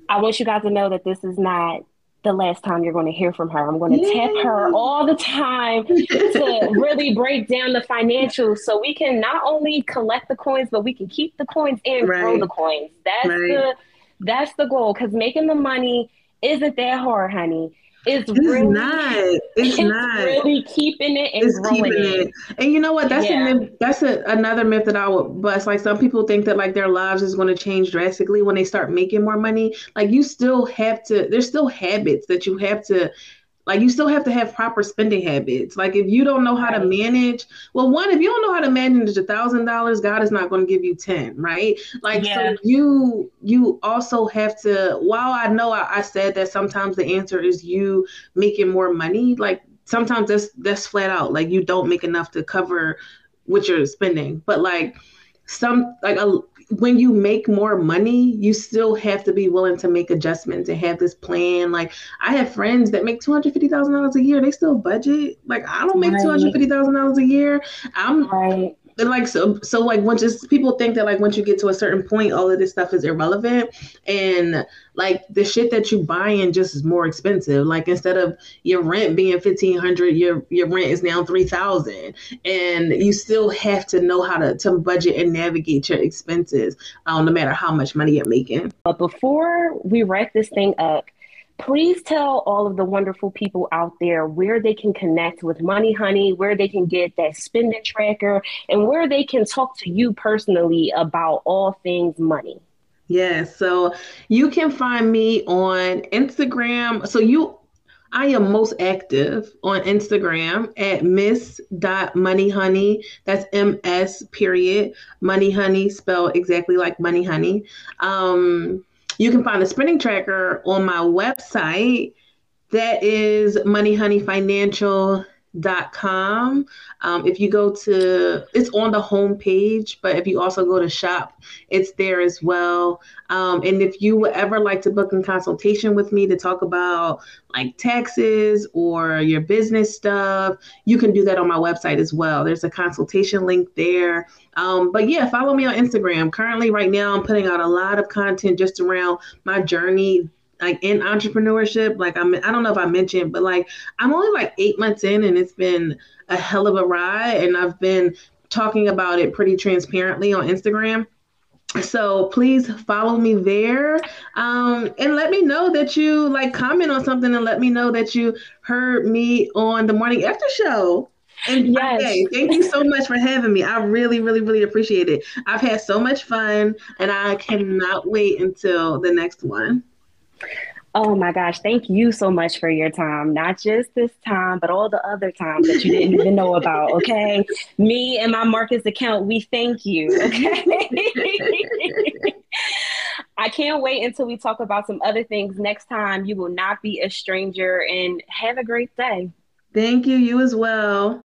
I want you guys to know that this is not the last time you're going to hear from her. I'm going to yeah. tap her all the time to really break down the financials so we can not only collect the coins, but we can keep the coins and right. grow the coins. That's right. the that's the goal because making the money isn't that hard, honey. It's, it's really not. It's, it's, not really keeping it and it's growing it. it. And you know what? That's yeah. a myth, that's a, another myth that I would bust. Like some people think that like their lives is going to change drastically when they start making more money. Like you still have to. There's still habits that you have to like you still have to have proper spending habits. Like if you don't know how to manage, well, one, if you don't know how to manage a thousand dollars, God is not going to give you ten, right? Like yeah. so you you also have to. While I know I, I said that sometimes the answer is you making more money, like sometimes that's that's flat out like you don't make enough to cover what you're spending. But like some like a when you make more money, you still have to be willing to make adjustments and have this plan. Like I have friends that make two hundred fifty thousand dollars a year. They still budget. Like I don't make right. two hundred fifty thousand dollars a year. I'm right and like so so like once just people think that like once you get to a certain point all of this stuff is irrelevant. And like the shit that you buying just is more expensive. Like instead of your rent being 1500 your your rent is now 3000 and you still have to know how to to budget and navigate your expenses um, no matter how much money you're making. But before we wrap this thing up please tell all of the wonderful people out there where they can connect with Money Honey, where they can get that spending tracker, and where they can talk to you personally about all things money. Yes, so you can find me on Instagram. So you I am most active on Instagram at miss.moneyhoney. That's M-S period. Money honey spelled exactly like money honey. Um, you can find the spending tracker on my website. That is moneyhoneyfinancial.com. Um, if you go to, it's on the home page, but if you also go to shop, it's there as well. Um, and if you would ever like to book a consultation with me to talk about like taxes or your business stuff, you can do that on my website as well. There's a consultation link there. Um, but yeah, follow me on Instagram. Currently, right now, I'm putting out a lot of content just around my journey like in entrepreneurship like i'm i don't know if i mentioned but like i'm only like eight months in and it's been a hell of a ride and i've been talking about it pretty transparently on instagram so please follow me there um, and let me know that you like comment on something and let me know that you heard me on the morning after show and yes. Okay, thank you so much for having me. I really, really, really appreciate it. I've had so much fun and I cannot wait until the next one. Oh my gosh, thank you so much for your time. Not just this time, but all the other times that you didn't even know about. Okay. Me and my Marcus account, we thank you. Okay. I can't wait until we talk about some other things next time. You will not be a stranger and have a great day. Thank you. You as well.